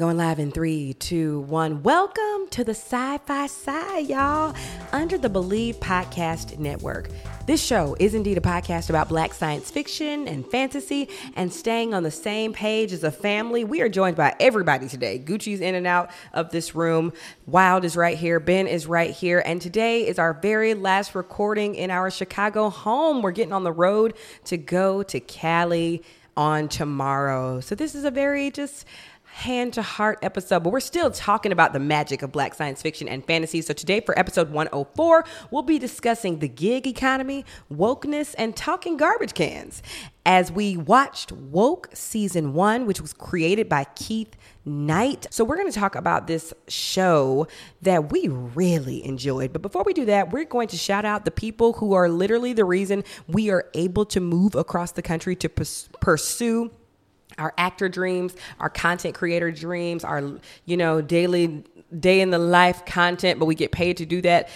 Going live in three, two, one. Welcome to the Sci Fi Sigh, y'all, under the Believe Podcast Network. This show is indeed a podcast about black science fiction and fantasy and staying on the same page as a family. We are joined by everybody today. Gucci's in and out of this room. Wild is right here. Ben is right here. And today is our very last recording in our Chicago home. We're getting on the road to go to Cali on tomorrow. So this is a very just hand to heart episode, but we're still talking about the magic of black science fiction and fantasy. So today for episode 104, we'll be discussing the gig economy, wokeness, and talking garbage cans as we watched Woke season 1, which was created by Keith Knight. So we're going to talk about this show that we really enjoyed. But before we do that, we're going to shout out the people who are literally the reason we are able to move across the country to pers- pursue our actor dreams, our content creator dreams, our, you know, daily day in the life content, but we get paid to do that.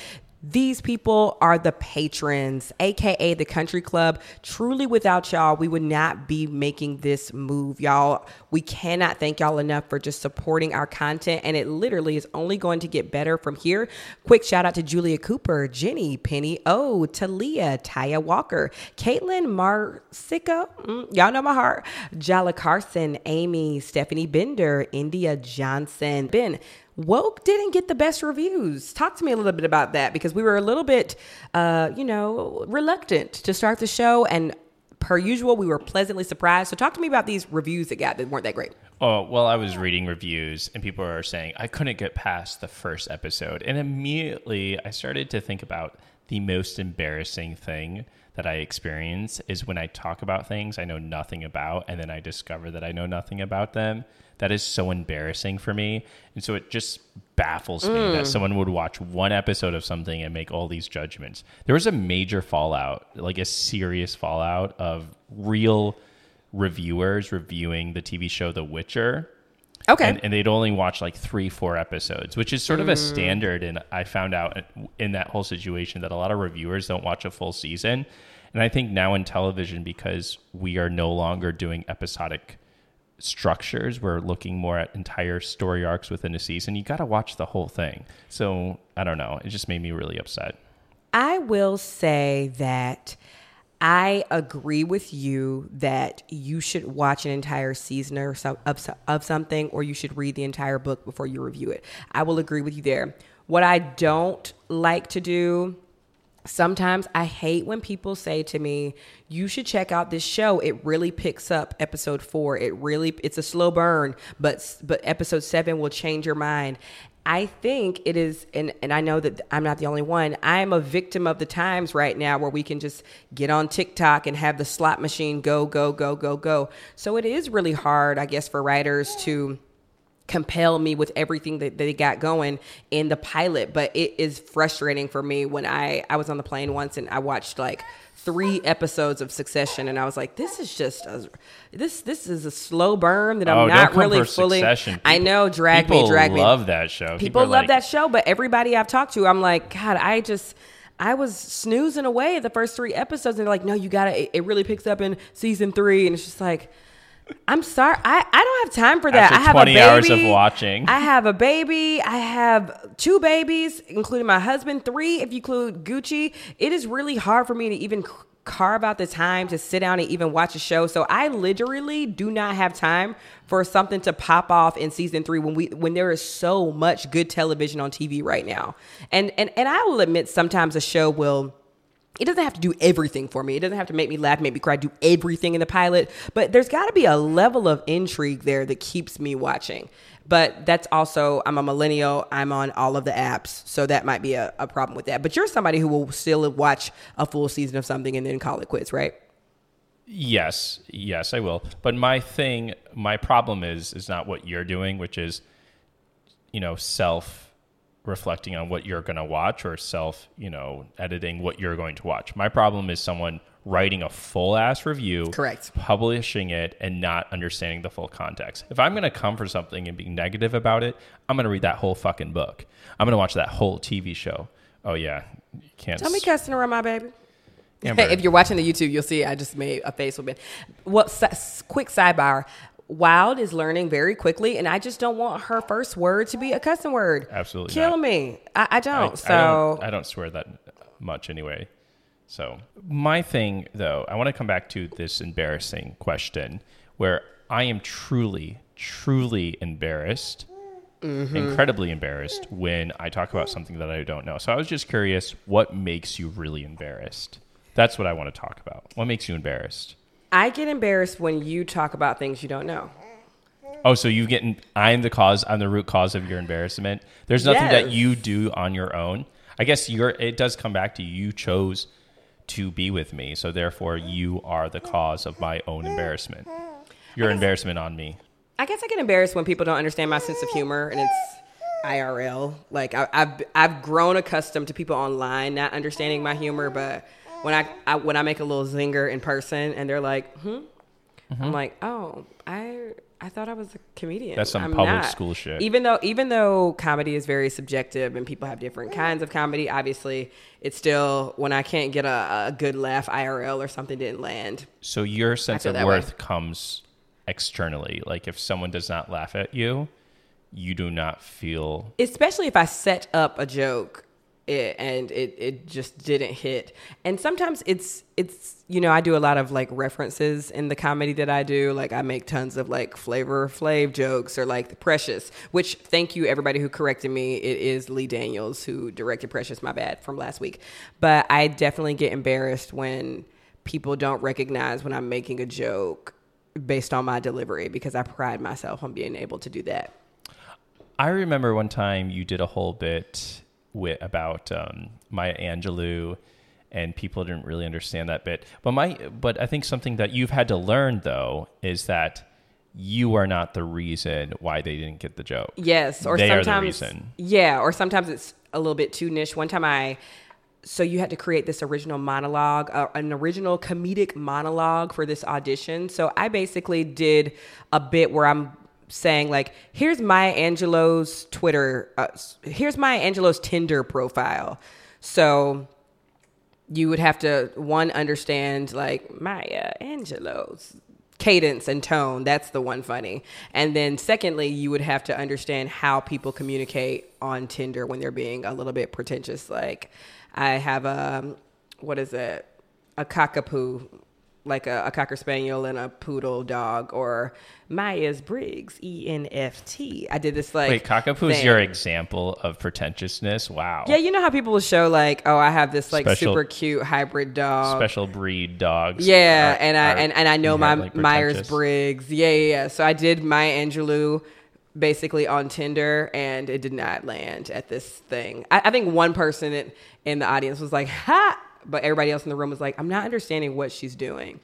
These people are the patrons, aka the country club. Truly, without y'all, we would not be making this move, y'all. We cannot thank y'all enough for just supporting our content, and it literally is only going to get better from here. Quick shout out to Julia Cooper, Jenny, Penny O, Talia, Taya Walker, Caitlin Marsica, mm, y'all know my heart, Jala Carson, Amy, Stephanie Bender, India Johnson, Ben. Woke didn't get the best reviews. Talk to me a little bit about that because we were a little bit, uh, you know, reluctant to start the show. And per usual, we were pleasantly surprised. So talk to me about these reviews that got that weren't that great. Oh, well, I was reading reviews and people are saying I couldn't get past the first episode. And immediately I started to think about the most embarrassing thing that I experience is when I talk about things I know nothing about and then I discover that I know nothing about them. That is so embarrassing for me. And so it just baffles me that mm. someone would watch one episode of something and make all these judgments. There was a major fallout, like a serious fallout of real reviewers reviewing the TV show The Witcher. Okay. And, and they'd only watch like three, four episodes, which is sort of a mm. standard. And I found out in that whole situation that a lot of reviewers don't watch a full season. And I think now in television, because we are no longer doing episodic structures, we're looking more at entire story arcs within a season. You got to watch the whole thing. So I don't know. It just made me really upset. I will say that I agree with you that you should watch an entire season or so, of, of something, or you should read the entire book before you review it. I will agree with you there. What I don't like to do sometimes I hate when people say to me, "You should check out this show. It really picks up episode 4. It really it's a slow burn, but but episode 7 will change your mind." I think it is and and I know that I'm not the only one. I'm a victim of the times right now where we can just get on TikTok and have the slot machine go go go go go. So it is really hard, I guess for writers to compel me with everything that they got going in the pilot but it is frustrating for me when i i was on the plane once and i watched like three episodes of succession and i was like this is just a, this this is a slow burn that i'm Oh, don't really fully i know drag People me drag me love that show. people are love like, that show but everybody i've talked to i'm like god i just I was snoozing away the first three episodes, and they're like, "No, you gotta. It, it really picks up in season three, and it's just like, I'm sorry, I, I don't have time for that. After I have 20 a baby. hours of watching. I have a baby. I have two babies, including my husband. Three, if you include Gucci. It is really hard for me to even carve out the time to sit down and even watch a show. So I literally do not have time for something to pop off in season three when we when there is so much good television on TV right now. And and and I will admit sometimes a show will it doesn't have to do everything for me. It doesn't have to make me laugh, make me cry, do everything in the pilot. But there's got to be a level of intrigue there that keeps me watching. But that's also, I'm a millennial. I'm on all of the apps. So that might be a, a problem with that. But you're somebody who will still watch a full season of something and then call it quits, right? Yes, yes, I will. But my thing, my problem is is not what you're doing, which is, you know, self reflecting on what you're going to watch or self, you know, editing what you're going to watch. My problem is someone writing a full ass review, Correct. publishing it, and not understanding the full context. If I'm going to come for something and be negative about it, I'm going to read that whole fucking book. I'm going to watch that whole TV show. Oh yeah, you can't. Tell me s- cussing around my baby. Amber. if you're watching the YouTube, you'll see I just made a face with it. Well, s- quick sidebar. Wild is learning very quickly, and I just don't want her first word to be a cussing word. Absolutely kill not. me. I, I don't. I, so I don't, I don't swear that much anyway. So my thing, though, I want to come back to this embarrassing question, where I am truly, truly embarrassed, Mm-hmm. incredibly embarrassed when I talk about something that I don't know. So I was just curious, what makes you really embarrassed? That's what I want to talk about. What makes you embarrassed? I get embarrassed when you talk about things you don't know. Oh, so you getting? I'm the cause. I'm the root cause of your embarrassment. There's nothing that you do on your own. I guess you're. It does come back to you chose to be with me, so therefore you are the cause of my own embarrassment. Your embarrassment on me. I guess I get embarrassed when people don't understand my sense of humor, and it's IRL. Like I, I've I've grown accustomed to people online not understanding my humor, but when I, I when I make a little zinger in person and they're like, "Hmm," Mm-hmm. I'm like, "Oh, I I thought I was a comedian." That's some I'm public not." school shit. Even though even though comedy is very subjective and people have different kinds of comedy, obviously it's still when I can't get a, a good laugh IRL or something didn't land. So your sense of that way. worth comes externally. Like if someone does not laugh at you, you do not feel. especially if I set up a joke it, and it, it just didn't hit. And sometimes it's it's you know I do a lot of like references in the comedy that I do. Like I make tons of like flavor flav jokes or like the Precious. Which thank you everybody who corrected me. It is Lee Daniels who directed Precious. My bad from last week. But I definitely get embarrassed when people don't recognize when I'm making a joke based on my delivery because I pride myself on being able to do that. I remember one time you did a whole bit with about um, Maya Angelou, and people didn't really understand that bit. But my, but I think something that you've had to learn though is that you are not the reason why they didn't get the joke. Yes, or They sometimes yeah, or sometimes it's a little bit too niche. One time I so you had to create this original monologue, uh, an original comedic monologue for this audition. So I basically did a bit where I'm saying like, "Here's Maya Angelou's Twitter. Uh, here's Maya Angelou's Tinder profile." So you would have to one understand like Maya Angelou's cadence and tone. That's the one funny. And then secondly, you would have to understand how people communicate on Tinder when they're being a little bit pretentious. Like I have a what is it? A cockapoo. Like a, a cocker spaniel and a poodle dog, or Myers Briggs E N F T. I did this like Wait, cockapoo is thing. your example of pretentiousness. Wow. Yeah, you know how people will show like, oh, I have this like Special- super cute hybrid dog. Special breed dogs. Yeah, are- and I are and, and I know my inherently Myers. Briggs. Yeah, yeah, yeah. So I did Maya Angelou basically on Tinder, and it did not land at this thing. I, I think one person in, in the audience was like, "Ha!" But everybody else in the room was like, "I'm not understanding what she's doing."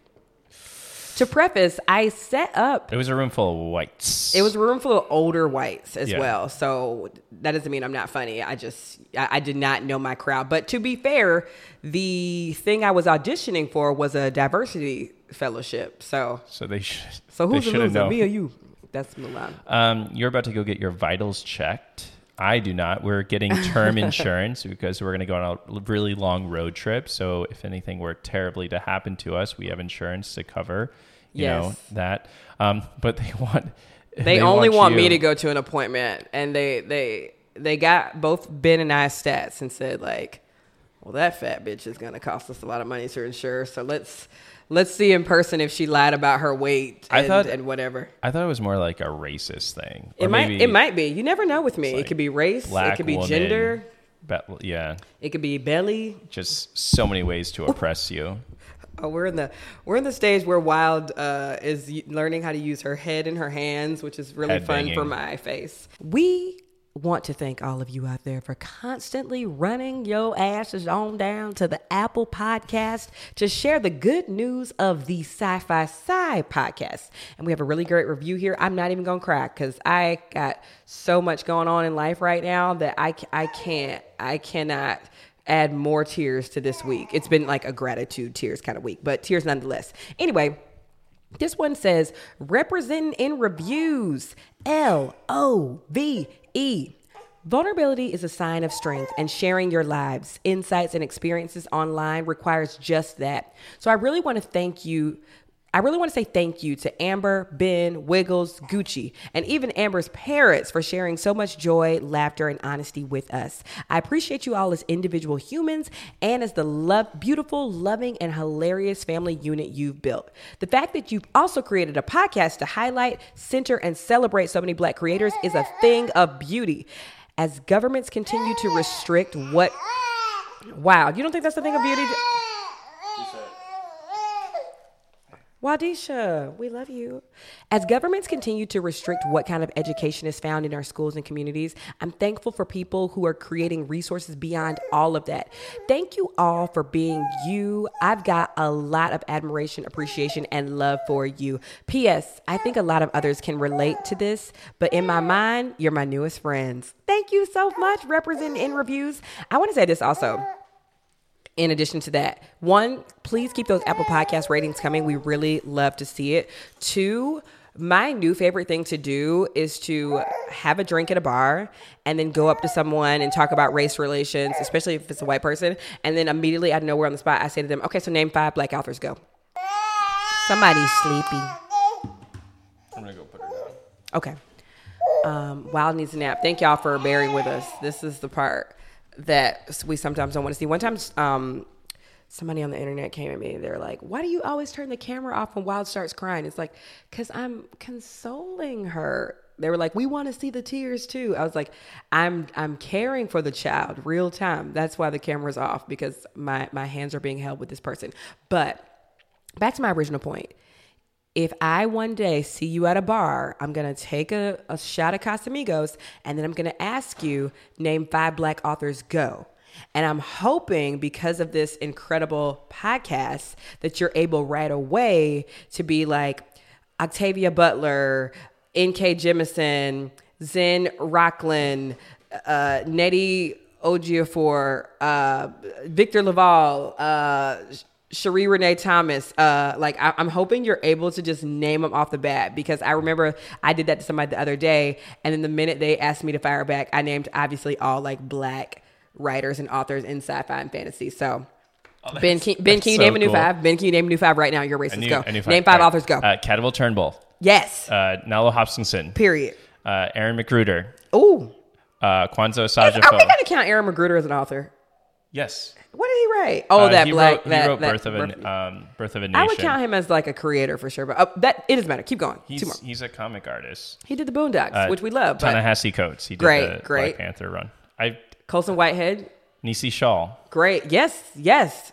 To preface, I set up It was a room full of whites. it was a room full of older whites as Yeah. well. So that doesn't mean I'm not funny. I just I, I did not know my crowd. But to be fair, the thing I was auditioning for was a diversity fellowship. So So they should. so they who's the loser? Me or you? That's Milan. Um, you're about to go get your vitals checked. I do not. We're getting term insurance because we're going to go on a really long road trip. So if anything were terribly to happen to us, we have insurance to cover. You know that. Um, but they want. They, only want, me to go to an appointment, and they they they got both Ben and I stats and said like, well, that fat bitch is gonna cost us a lot of money to insure. So let's let's see in person if she lied about her weight I and, thought- and whatever. I thought it was more like a racist thing. It might it might be. You never know with me. like It could be race. It could be woman, gender. Be- yeah, It could be belly. just so many ways to oppress you. Oh, we're in the we're in the stage where Wild uh, is learning how to use her head and her hands, which is really Head fun banging. for my face. We want to thank all of you out there for constantly running your asses on down to the Apple Podcast to share the good news of the Sci-Fi Sigh podcast. And we have a really great review here. I'm not even gonna cry because I got so much going on in life right now that I I can't I cannot add more tears to this week. It's been like a gratitude tears kind of week, but tears nonetheless. Anyway, this one says representing in reviews L O V E. Vulnerability is a sign of strength, and sharing your lives, insights, and experiences online requires just that. So, I really want to thank you. I really want to say thank you to Amber, Ben, Wiggles, Gucci, and even Amber's parents for sharing so much joy, laughter, and honesty with us. I appreciate you all as individual humans and as the love, beautiful, loving, and hilarious family unit you've built. The fact that you've also created a podcast to highlight, center, and celebrate so many Black creators is a thing of beauty. As governments continue to restrict what. Wow, you don't think that's a thing of beauty? Wadisha, we love you. As governments continue to restrict what kind of education is found in our schools and communities, I'm thankful for people who are creating resources beyond all of that. Thank you all for being you. I've got a lot of admiration, appreciation, and love for you. P.S. I think a lot of others can relate to this, but in my mind, you're my newest friends. Thank you so much, representing in reviews. I want to say this also in addition to that, one, please keep those Apple Podcast ratings coming. We really love to see it. Two, my new favorite thing to do is to have a drink at a bar and then go up to someone and talk about race relations, especially if it's a white person. And then immediately out of nowhere on the spot, I say to them, okay, so name five black authors, go. Somebody's sleepy. I'm gonna go put her down. Okay. Um, Wild needs a nap. Thank y'all for bearing with us. This is the part that we sometimes don't want to see. One time, um, somebody on the internet came at me. They're like, "Why do you always turn the camera off when Wild starts crying?" It's like, "Cause I'm consoling her." They were like, "We want to see the tears too." I was like, "I'm I'm caring for the child, real time. That's why the camera's off because my my hands are being held with this person." But back to my original point if I one day see you at a bar, I'm gonna take a, a shot of Casamigos and then I'm gonna ask you, name five black authors, go. And I'm hoping because of this incredible podcast that you're able right away to be like Octavia Butler, N.K. Jemisin, Zin Rocklyn, uh, Nnedi Ojiafor, uh, Victor LaValle, uh, Sheree Renee Thomas, uh, like I, am hoping you're able to just name them off the bat because I remember I did that to somebody the other day, and then the minute they asked me to fire back, I named obviously all like black writers and authors in sci-fi and fantasy. So. Oh, ben, can, ben, can you so name a new cool. five? Ben, can you name a new five right now? You're racist. New, go. Name five, five right. authors. Go. Uh, Cadwell Turnbull. Yes. Uh, Nalo Hopkinson. Period. Uh, Aaron McGruder. Ooh. Uh, Kwanzaa Sajafo. Are we going to count Aaron McGruder as an author? Yes. What did he write? Oh, uh, that he black. Wrote, that, he wrote that, Birth of a um, Birth of a Nation. I would count him as like a creator for sure, but uh, that it doesn't matter. Keep going. He's, Two more. he's a comic artist. He did the Boondocks, uh, which we love. Ta-Nehisi Coates. He did great, the great. Black Panther run. I Colson Whitehead. Nisi Shawl. Great. Yes. Yes.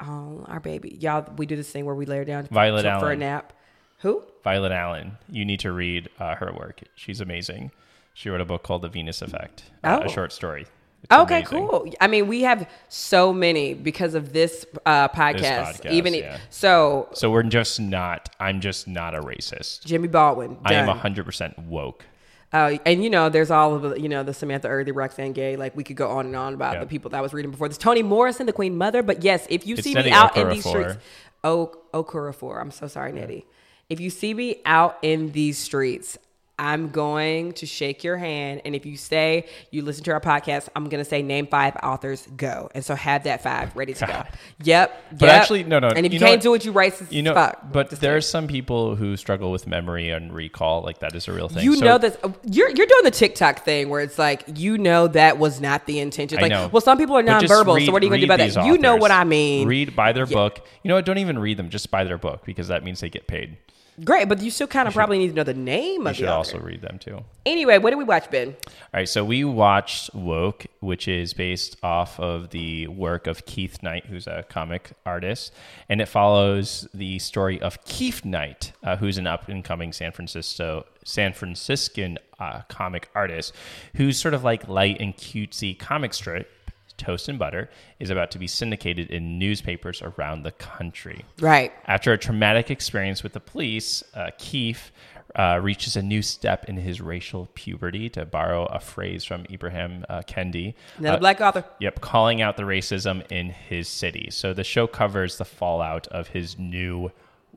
Oh, our baby. Y'all, we do this thing where we lay her down Violet for, Allen. for a nap. Who? Violet Allen. You need to read uh, her work. She's amazing. She wrote a book called The Venus Effect, uh, Oh. a short story. Okay, amazing. cool. I mean, we have so many because of this uh, podcast. podcast, Even yeah. so, So we're just not. I'm just not a racist. Jimmy Baldwin. I am done. hundred percent woke. Uh, and you know, there's all of the, you know, the Samantha Irby, Roxane Gay. Like we could go on and on about Yeah. the people that I was reading before this. Toni Morrison, the Queen Mother. But yes, if you It's see me Nnedi out in these Okorafor. streets, oh, Okorafor. I'm so sorry, Nnedi. If you see me out in these streets, I'm going to shake your hand, and if you say you listen to our podcast, I'm going to say name five authors, go, and so have that five ready to go. Yep. But yep. actually, no, no, And if you, you know can't what? do it, you racist You know, fuck. but there are some people who struggle with memory and recall. Like that is a real thing. You So- know this. Oh, you're you're doing the TikTok thing where it's like you know that was not the intention. I Like, know. well, some people are nonverbal, read- so what are you going to do about that? You know what I mean. Read, buy their book. You know what? Don't even read them. Just buy their book because that means they get paid. Great, but you still kind of probably need to know the name of You should also read them too. Anyway, what did we watch, Ben? All right, so we watched Woke, which is based off of the work of Keith Knight, who's a comic artist, and it follows the story of Keith Knight, uh, who's an up and coming San Francisco San Franciscan uh, comic artist, who's sort of like light and cutesy comic strip. Toast and Butter is about to be syndicated in newspapers around the country. Right. After a traumatic experience with the police, uh, Keith uh, reaches a new step in his racial puberty, to borrow a phrase from Ibrahim uh, Kendi. Another Uh, black author. Yep, calling out the racism in his city. So the show covers the fallout of his new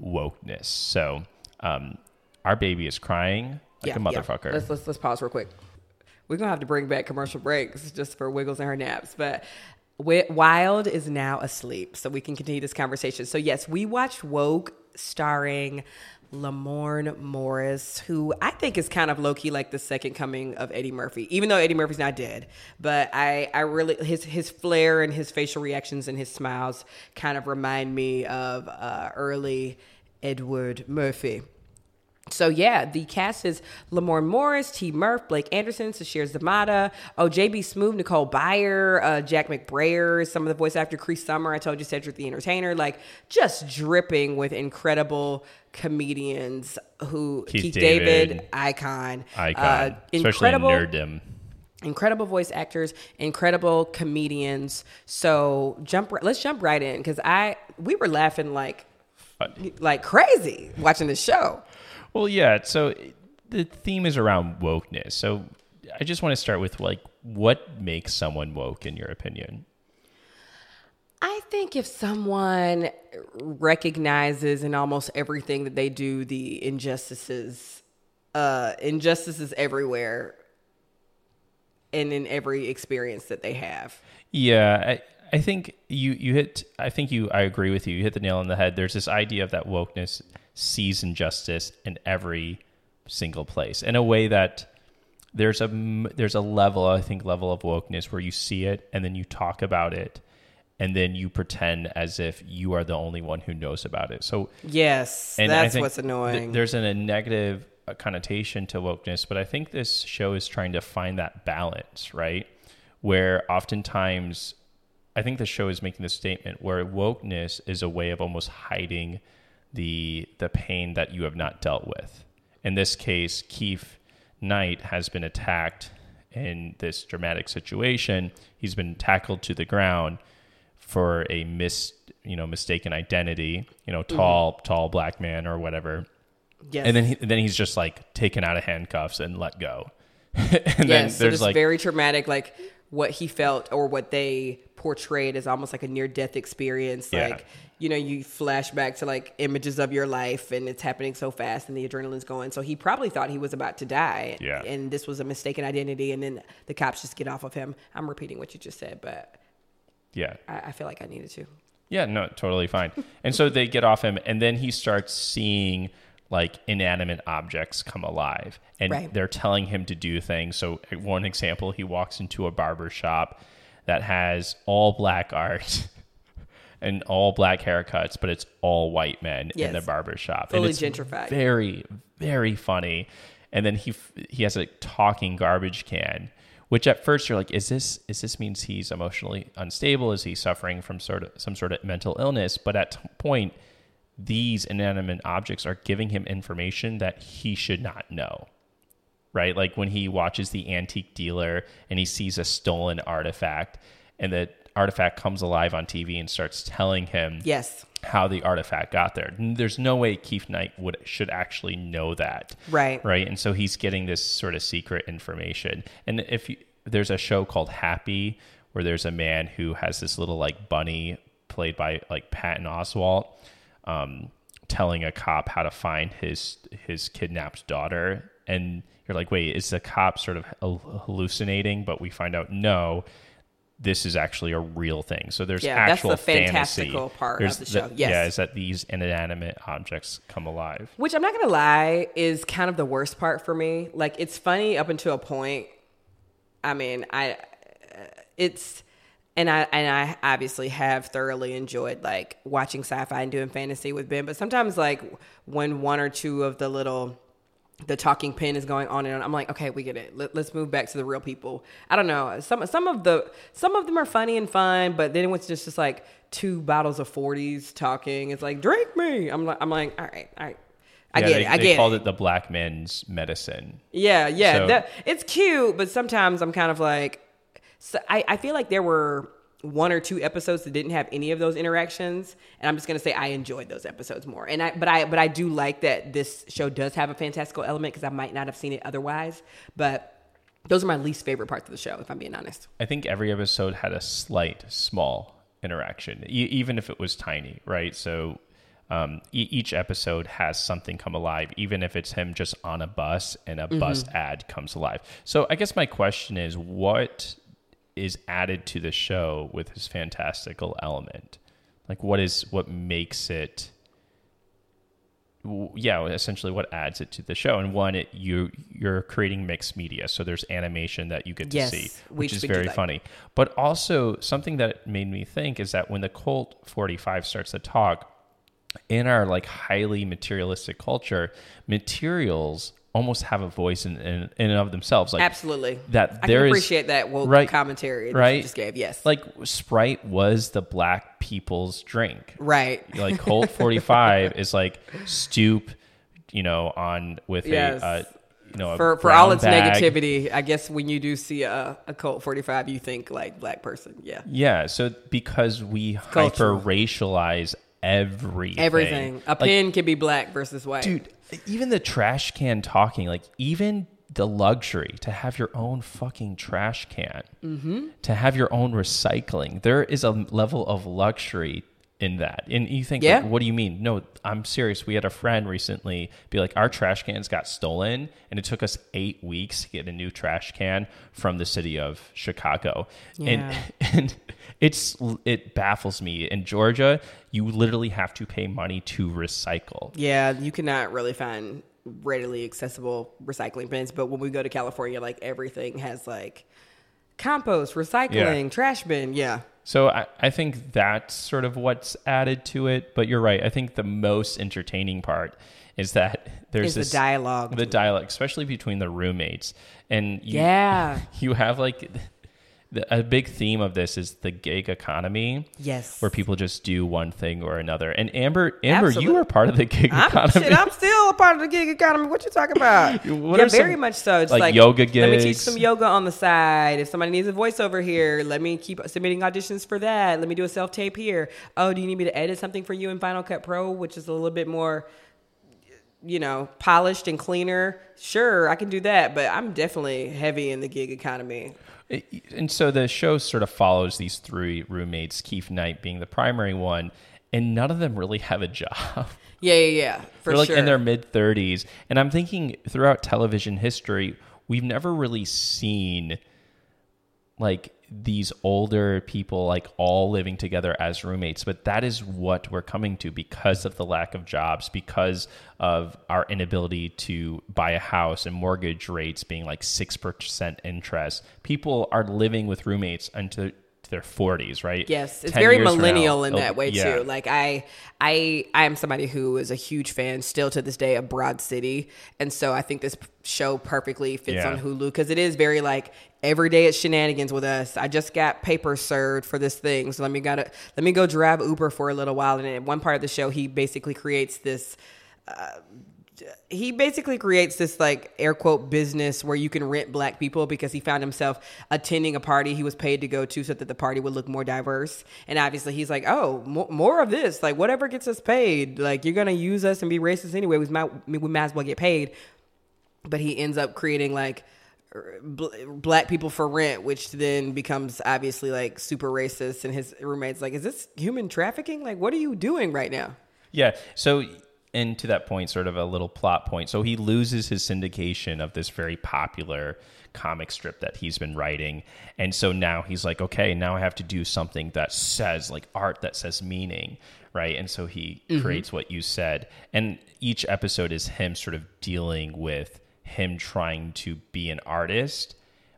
wokeness. So um, our baby is crying like a motherfucker. Let's, let's let's pause real quick. We're gonna have to bring back commercial breaks just for Wiggles and her naps. But Wild is now asleep, so we can continue this conversation. So yes, we watched Woke, starring Lamorne Morris, who I think is kind of low key like the second coming of Eddie Murphy, even though Eddie Murphy's not dead. But I, I really his his flair and his facial reactions and his smiles kind of remind me of uh, early Edward Murphy. So yeah, the cast is Lamorne Morris, T. Murph, Blake Anderson, Sasheer Zamata, oh JB Smoove, Nicole Byer, uh, Jack McBrayer, some of the voice actor Cree Summer. I told you Cedric the Entertainer, like just dripping with incredible comedians who Keith Keith, David, David, icon, Icon, uh, incredible nerddom. incredible voice actors, incredible comedians. So jump, let's jump right in because I we were laughing like like crazy watching this show. Well, yeah. So the theme is around wokeness. So I just want to start with like, what makes someone woke, in your opinion? I think if someone recognizes in almost everything that they do the injustices, uh, injustices everywhere, and in every experience that they have. Yeah, I, I think you you hit. I think you. I agree with you. You hit the nail on the head. There's this idea of that wokeness sees injustice in every single place in a way that there's a there's a level I think level of wokeness where you see it and then you talk about it and then you pretend as if you are the only one who knows about it. So Yes, that's what's th- annoying. there's an, a negative uh, connotation to wokeness, but I think this show is trying to find that balance, right? Where oftentimes, I think the show is making the statement where wokeness is a way of almost hiding the the pain that you have not dealt with. In this case, Keith Knight has been attacked in this dramatic situation. He's been tackled to the ground for a mis you know mistaken identity you know mm-hmm. tall tall black man or whatever yes. and then he, then he's just like taken out of handcuffs and let go and yes, then so there's it's like very traumatic, like what he felt or what they portrayed as almost like a near death experience. Yeah. Like, you know, you flash back to like images of your life and it's happening so fast and the adrenaline's going. So he probably thought he was about to die. Yeah. And this was a mistaken identity. And then the cops just get off of him. I'm repeating what you just said, but yeah I, I feel like I needed to. Yeah, no, totally fine. and so they get off him, and then he starts seeing like inanimate objects come alive, and Right. they're telling him to do things. So, one example, he walks into a barber shop that has all black art. And all black haircuts, but it's all white men in the barber shop. Fully and it's gentrified. Very, very funny. And then he he has a talking garbage can, which at first you're like, is this is this means he's emotionally unstable? Is he suffering from sort of some sort of mental illness? But at t- point, these inanimate objects are giving him information that he should not know. Right? Like when he watches the antique dealer and he sees a stolen artifact and the artifact comes alive on TV and starts telling him Yes. how the artifact got there. There's no way Keith Knight would should actually know that. Right. Right. And so he's getting this sort of secret information. And if you, there's a show called Happy where there's a man who has this little like bunny played by like Patton Oswalt um, telling a cop how to find his his kidnapped daughter and you're like wait is the cop sort of hallucinating but we find out no this is actually a real thing so there's Yeah, that's actual the fantasy fantastical part of There's the show. Yes. yeah is that these inanimate objects come alive Which I'm not gonna lie is kind of the worst part for me. Like it's funny up until a point. I mean, I uh, it's and I and I obviously have thoroughly enjoyed like watching sci-fi and doing fantasy with Ben. But sometimes like when one or two of the little the talking pin is going on and on. I'm like, okay, we get it. Let, let's move back to the real people. I don't know. Some some of the some of them are funny and fun, but then it's just just like two bottles of 40s talking. It's like drink me. I'm like I'm like all right, all right. I yeah, get they, it. I they get called it. it the black men's medicine Yeah, yeah. So- that, it's cute, but sometimes I'm kind of like, so I, I feel like there were one or two episodes that didn't have any of those interactions, and I'm just gonna say I enjoyed those episodes more. And I, but I, but I do like that this show does have a fantastical element because I might not have seen it otherwise. But those are my least favorite parts of the show, if I'm being honest. I think every episode had a slight, small interaction, e- even if it was tiny, right? So, um, e- each episode has something come alive, even if it's him just on a bus and a bus ad comes alive. So I guess my question is, what is added to the show with his fantastical element? Like, what is what makes it? Yeah, essentially, what adds it to the show? And one, it you you're creating mixed media, so there's animation that you get to Yes, see, which is very funny. But also something that made me think is that when the Colt 45 starts to talk, in our like highly materialistic culture, materials almost have a voice in, in, in and of themselves. Like Absolutely. that I there is- appreciate that woke right, commentary that you right? just gave. Yes. Like Sprite was the black people's drink. right. Like Colt 45 is like stoop, you know, on with Yes. a, uh, you know, for for all its bag. negativity, I guess when you do see a, a Colt 45, you think like black person. Yeah. Yeah. So because we hyper racialize everything, Everything. A Like, pen can be black versus white. dude even the trash can talking like even the luxury to have your own fucking trash can Mm-hmm. to have your own recycling there is a level of luxury in that and you think Yeah. like, what do you mean no i'm serious we had a friend recently be like our trash cans got stolen and it took us eight weeks to get a new trash can from the city of chicago Yeah. and and it's it baffles me in georgia you literally have to pay money to recycle Yeah, you cannot really find readily accessible recycling bins. But when we go to California, like everything has like compost, recycling, trash bin. Yeah. So I, I think that's sort of what's added to it. But you're right. I think the most entertaining part is that there's Is the this dialogue. the dialogue, especially between the roommates, and you, Yeah. you have like the, a big theme of this is the gig economy. Yes. Where people just do one thing or another. And Amber, Amber, Absolute- you are part of the gig I'm, economy. shit, I'm still a part of the gig economy. What you talking about? Yeah, very some, much so. It's like, like, yoga Let me teach some yoga on the side. If somebody needs a voiceover here, let me keep submitting auditions for that. Let me do a self tape here. Oh, do you need me to edit something for you in Final Cut Pro, which is a little bit more, you know, polished and cleaner? Sure, I can do that, but I'm definitely heavy in the gig economy. And so the show sort of follows these three roommates, Keith Knight being the primary one, and none of them really have a job. Yeah, yeah, yeah, for They're like sure. in their mid 30s. And I'm thinking throughout television history, we've never really seen like these older people like all living together as roommates. But that is what we're coming to because of the lack of jobs because of our inability to buy a house and mortgage rates being like 6% interest. People are living with roommates until their 40s right Yes, it's very from now, millennial in that way yeah. too. Like I, I, I am somebody who is a huge fan still to this day of Broad City, and so I think this show perfectly fits Yeah. on Hulu because it is very like every day it's shenanigans with us. I just got paper served for this thing, so let me gotta let me go drive Uber for a little while. And in one part of the show, he basically creates this uh, he basically creates this like air quote business where you can rent black people because he found himself attending a party he was paid to go to so that the party would look more diverse. And obviously he's like oh mo- more of this. Like whatever gets us paid like you're gonna use us and be racist anyway. We might we might as well get paid. But he ends up creating like black people for rent which then becomes obviously like super racist. And his roommates like is this human trafficking? Like what are you doing right now? Yeah. So, and to that point, sort of a little plot point. So he loses his syndication of this very popular comic strip that he's been writing. And so now he's like, okay, now I have to do something that says, like art that says meaning. Right. And so he mm-hmm. creates what you said. And each episode is him sort of dealing with him trying to be an artist,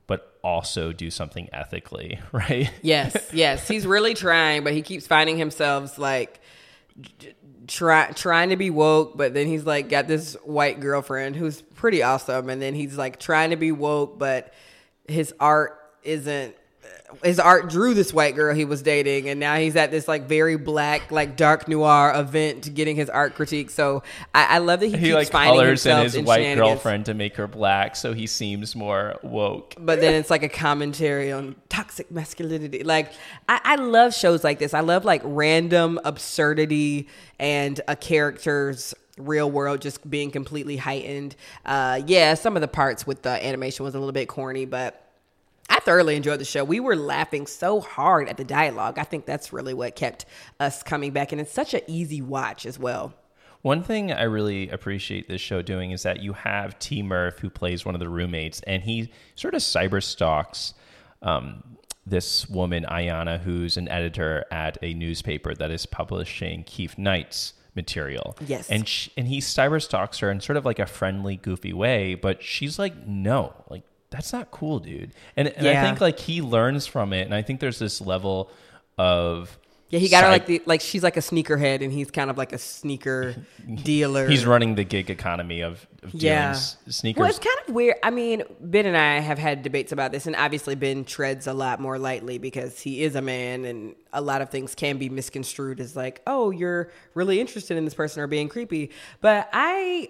but also do something ethically. Right. Yes, yes, he's really trying, but he keeps finding himself like try, trying to be woke, but then he's like got this white girlfriend who's pretty awesome, and then he's like trying to be woke, but his art isn't. His art drew this white girl he was dating, and now he's at this like very black, like dark noir event getting his art critique. So I, I love that he, He keeps like finding colors in his in white girlfriend to make her black so he seems more woke. but then it's like a commentary on toxic masculinity. Like I, I love shows like this. I love like random absurdity and a character's real world just being completely heightened. Uh, yeah, some of the parts with the animation was a little bit corny, but I thoroughly enjoyed the show. We were laughing so hard at the dialogue. I think that's really what kept us coming back. And it's such an easy watch as well. One thing I really appreciate this show doing is that you have T Murph, who plays one of the roommates, and he sort of cyber stalks um, this woman, Ayana, who's an editor at a newspaper that is publishing Keith Knight's material. Yes. And she, and he cyber stalks her in sort of like a friendly, goofy way, but she's like, no, like that's not cool, dude. And and I think like he learns from it, and I think there's this level of Yeah, he got her like the like she's like a sneakerhead and he's kind of like a sneaker dealer. He's running the gig economy of, of dealing Yeah. s- sneakers. Well, it's kind of weird. I mean, Ben and I have had debates about this, and obviously Ben treads a lot more lightly because he is a man, and a lot of things can be misconstrued as like, oh, you're really interested in this person or being creepy. But I,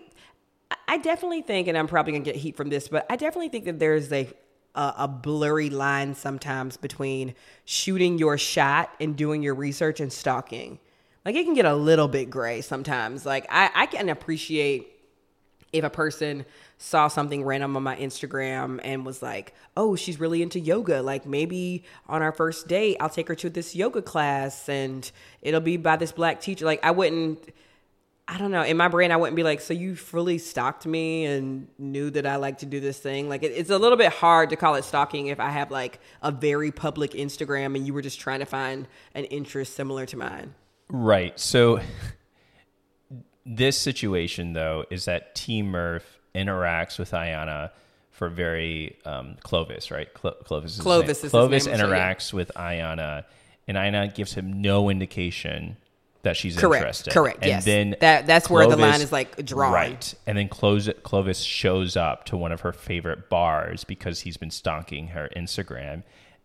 I definitely think, and I'm probably gonna get heat from this, but I definitely think that there's a a, a blurry line sometimes between shooting your shot and doing your research and stalking. Like it can get a little bit gray sometimes. Like I, I can appreciate if a person saw something random on my Instagram and was like, "Oh, she's really into yoga. Like maybe on our first date, I'll take her to this yoga class and it'll be by this black teacher." Like I wouldn't I don't know. In my brain, I wouldn't be like, "So you fully stalked me and knew that I like to do this thing." Like it, it's a little bit hard to call it stalking if I have like a very public Instagram and you were just trying to find an interest similar to mine. Right. So this situation though is that T Murph interacts with Ayana for very um, Clovis, right? Clo- Clovis. Is Clovis is Clovis name, so yeah. interacts with Ayana, and Ayana gives him no indication that she's Correct, interested. correct, And yes. then That- that's where the line is, like, drawn. Right. And then Clovis, Clovis shows up to one of her favorite bars because he's been stalking her Instagram,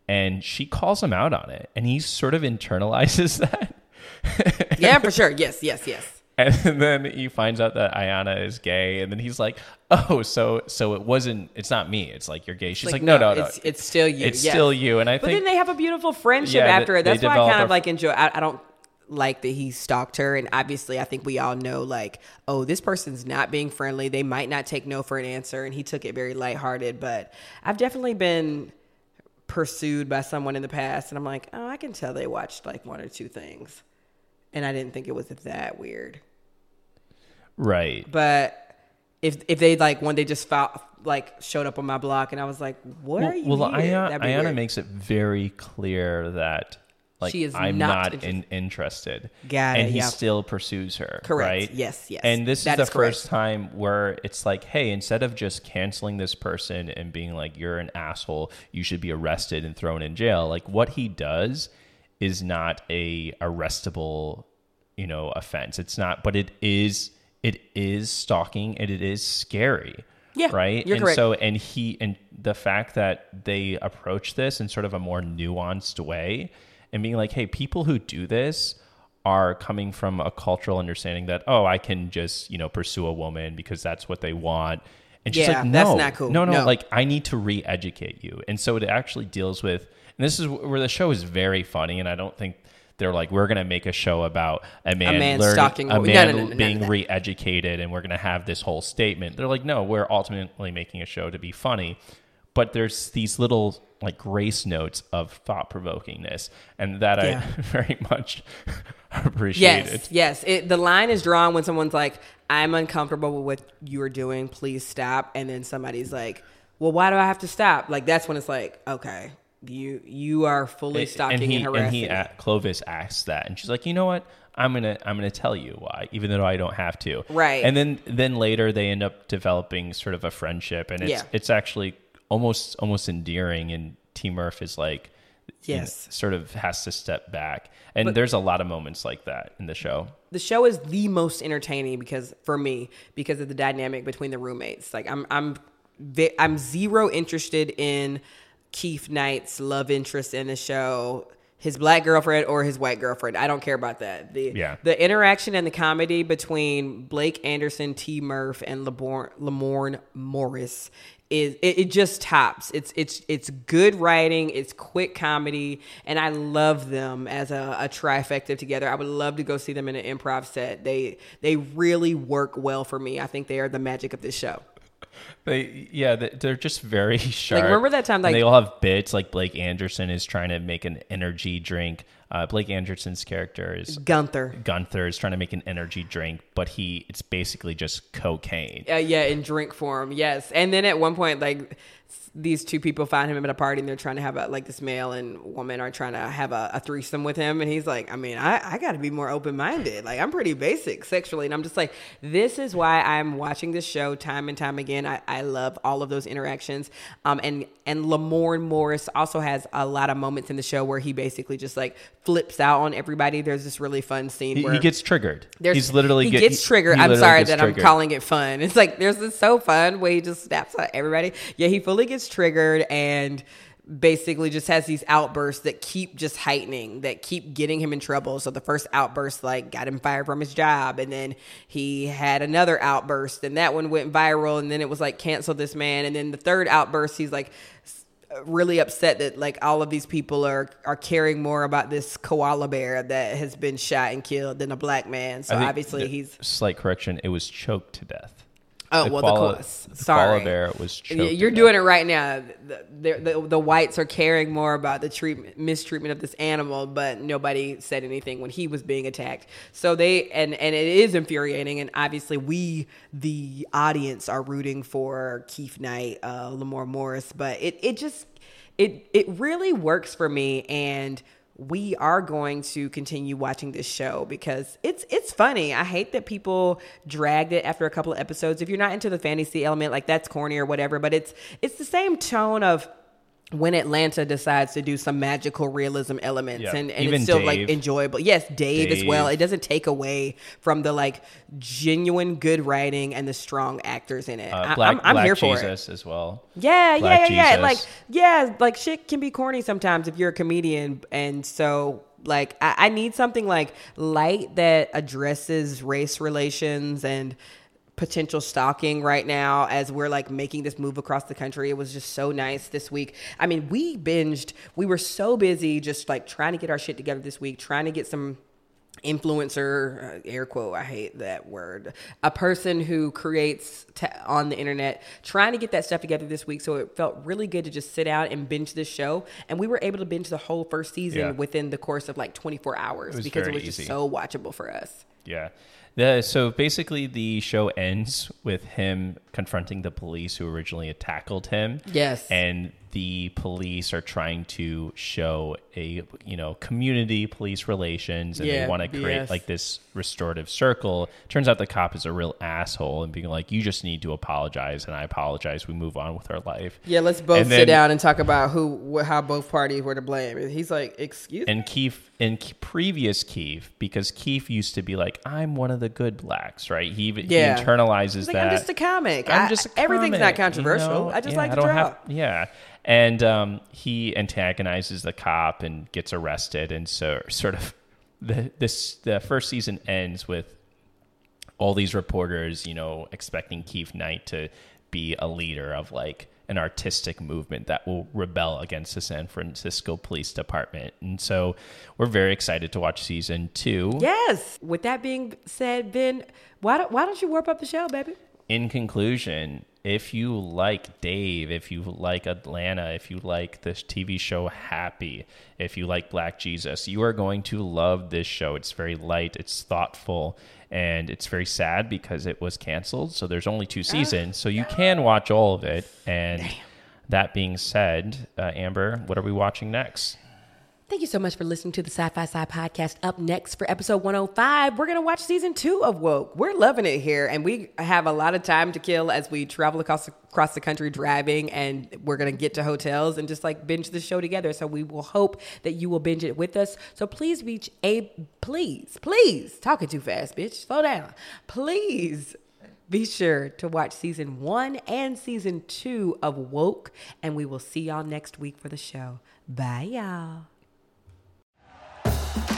and she calls him out on it, and he sort of internalizes that. Yeah, for sure. Yes, yes, yes. And then he finds out that Ayana is gay, and then he's like, "Oh, so so it wasn't. It's not me. It's like you're gay." She's like, "No, no, no. It's, it's still you. It's yes. still you." And I But think then they have a beautiful friendship Yeah, after it. That's why I kind of like enjoy. I, I don't like that he stalked her, and obviously, I think we all know like, oh, this person's not being friendly. They might not take no for an answer, and he took it very lighthearted. But I've definitely been pursued by someone in the past, and I'm like, oh, I can tell they watched like one or two things, and I didn't think it was that weird. right. But if if they like one day just fou- like showed up on my block, and I was like, what Well, are you? well here? Ayana, Ayana makes it very clear that like She is I'm not not, in, interested. Got and it, he yeah. still pursues her. Correct. Right. Yes, yes. And this That is the first time where it's like, hey, instead of just canceling this person and being like, you're an asshole, you should be arrested and thrown in jail. Like what he does is not a arrestable, you know, offense. It's not, but it is. It is stalking and it is scary. Yeah, Right. you're and correct. so and he and the fact that they approach this in sort of a more nuanced way and being like hey people who do this are coming from a cultural understanding that oh i can just you know pursue a woman because that's what they want. And she's Yeah, like no that's not cool. no no No. like i need to re-educate you. And so it actually deals with and this is where the show is very funny and i don't think they're like we're going to make a show about a man, man learning, stalking a a- man no, no, no, being re-educated and we're going to have this whole statement. They're like no we're ultimately making a show to be funny but there's these little like grace notes of thought provokingness and that Yeah. i very much appreciated Yes, yes. It, the line is drawn when someone's like, "I'm uncomfortable with what you are doing. Please stop." And then somebody's like, "Well, why do I have to stop?" Like that's when it's like, okay, you you are fully And- stalking and, and he, harassing. and he me. a- Clovis asks that, and she's like, "You know what? I'm gonna I'm gonna tell you why, even though I don't have to." Right. And then then later they end up developing sort of a friendship, and it's Yeah. it's actually almost almost endearing. And T Murph is like, Yes. sort of has to step back, and there's a lot of moments like that in the show. the show is the most entertaining because for me because of the dynamic between the roommates. Like I'm I'm I'm zero interested in Keith Knight's love interest in the show. His black girlfriend or his white girlfriend. I don't care about that. The Yeah. the interaction and the comedy between Blake Anderson, T. Murph, and Laborn, Lamorne Morris is it, it just tops. It's it's it's good writing, it's quick comedy, and I love them as a, a trifecta together. I would love to go see them in an improv set. They they really work well for me. I think they are the magic of this show. They yeah, they- they're just very sharp. remember that time, And they all have bits. Like Blake Anderson is trying to make an energy drink. Uh, Blake Anderson's character is Gunther. Gunther is trying to make an energy drink, but he it's basically just cocaine. Uh, yeah, in drink form, yes. And then at one point, like these two people find him at a party, and they're trying to have a like this male and woman are trying to have a, a threesome with him, and he's like, I mean, I, I got to be more open minded. Like I'm pretty basic sexually, and I'm just like, this is why I'm watching this show time and time again. I, I love all of those interactions. Um, and and Lamorne Morris also has a lot of moments in the show where he basically just like flips out on everybody. There's this really fun scene He, where he gets triggered. there's, He's literally he get- gets triggered. he I'm sorry that triggered. I'm calling it fun. It's like there's this so fun where he just snaps at everybody. Yeah, he fully gets triggered and basically just has these outbursts that keep just heightening, that keep getting him in trouble. So the first outburst like got him fired from his job, and then he had another outburst, and that one went viral, and then it was like cancel this man, and then the third outburst, he's like really upset that like all of these people are are caring more about this koala bear that has been shot and killed than a black man. So obviously he's slight correction. It was choked to death. Oh The well koala- the the Sorry, koala bear was. You're doing it right now. The, the, the, the whites are caring more about the treatment, mistreatment of this animal, but nobody said anything when he was being attacked. So they and and it is infuriating, and obviously we, the audience, are rooting for Keith Knight, uh, Lamorne Morris, but it it just it it really works for me and we are going to continue watching this show because it's it's funny. I hate that people dragged it after a couple of episodes. If you're not into the fantasy element, like that's corny or whatever, but it's it's the same tone of when Atlanta decides to do some magical realism elements Yeah. and, and Even it's still Dave. like enjoyable. Yes, Dave, as well. It doesn't take away from the like genuine good writing and the strong actors in it. Uh, I- Black, I'm, I'm Black here for it. Jesus as well. Yeah, Black yeah, yeah, yeah. Like, yeah, like shit can be corny sometimes if you're a comedian, and so like I, I need something like light that addresses race relations and potential stalking right now as we're like making this move across the country. It was just so nice this week. I mean, we binged. We were so busy just like trying to get our shit together this week, trying to get some influencer uh, air quote i hate that word a person who creates t- on the internet trying to get that stuff together this week so it felt really good to just sit out and binge this show and we were able to binge the whole first season Yeah. within the course of like 24 hours was because it was just so watchable for us Yeah. The, so basically, the show ends with him confronting the police who originally had tackled him. Yes. And the police are trying to show a you know community police relations, and Yeah, they want to create BS. like this restorative circle. Turns out the cop is a real asshole and being like, "You just need to apologize," and I apologize. We move on with our life. yeah let's both And sit then- down and talk about who how both parties were to blame and he's like excuse me and Keith and previous Keith, because Keith used to be like, "I'm one of the good blacks," right? He, Yeah. he internalizes like, that. I'm just a comic. I'm just a everything's not controversial. you know? I just Yeah, like to draw. have- yeah, and um, he antagonizes the cop and gets arrested, and so sort of the this the first season ends with all these reporters, you know, expecting Keith Knight to be a leader of like an artistic movement that will rebel against the San Francisco Police Department. And so we're very excited to watch season two. yes with that being said ben why don't, why don't you warp up the show baby In conclusion, if you like Dave, if you like Atlanta, if you like this TV show Happy, if you like Black Jesus, you are going to love this show. It's very light, it's thoughtful, and it's very sad because it was canceled. So there's only two seasons, so you can watch all of it. And that being said, uh, Amber, what are we watching next? Thank you so much for listening to the Sci Fi Sigh podcast. Up next for episode 105, we're going to watch season two of Woke. We're loving it here, and we have a lot of time to kill as we travel across, across the country driving, and we're going to get to hotels and just like binge the show together. So we will hope that you will binge it with us. So please reach a, please, please, talking too fast, bitch, slow down. Please be sure to watch season one and season two of Woke, and we will see y'all next week for the show. Bye, y'all.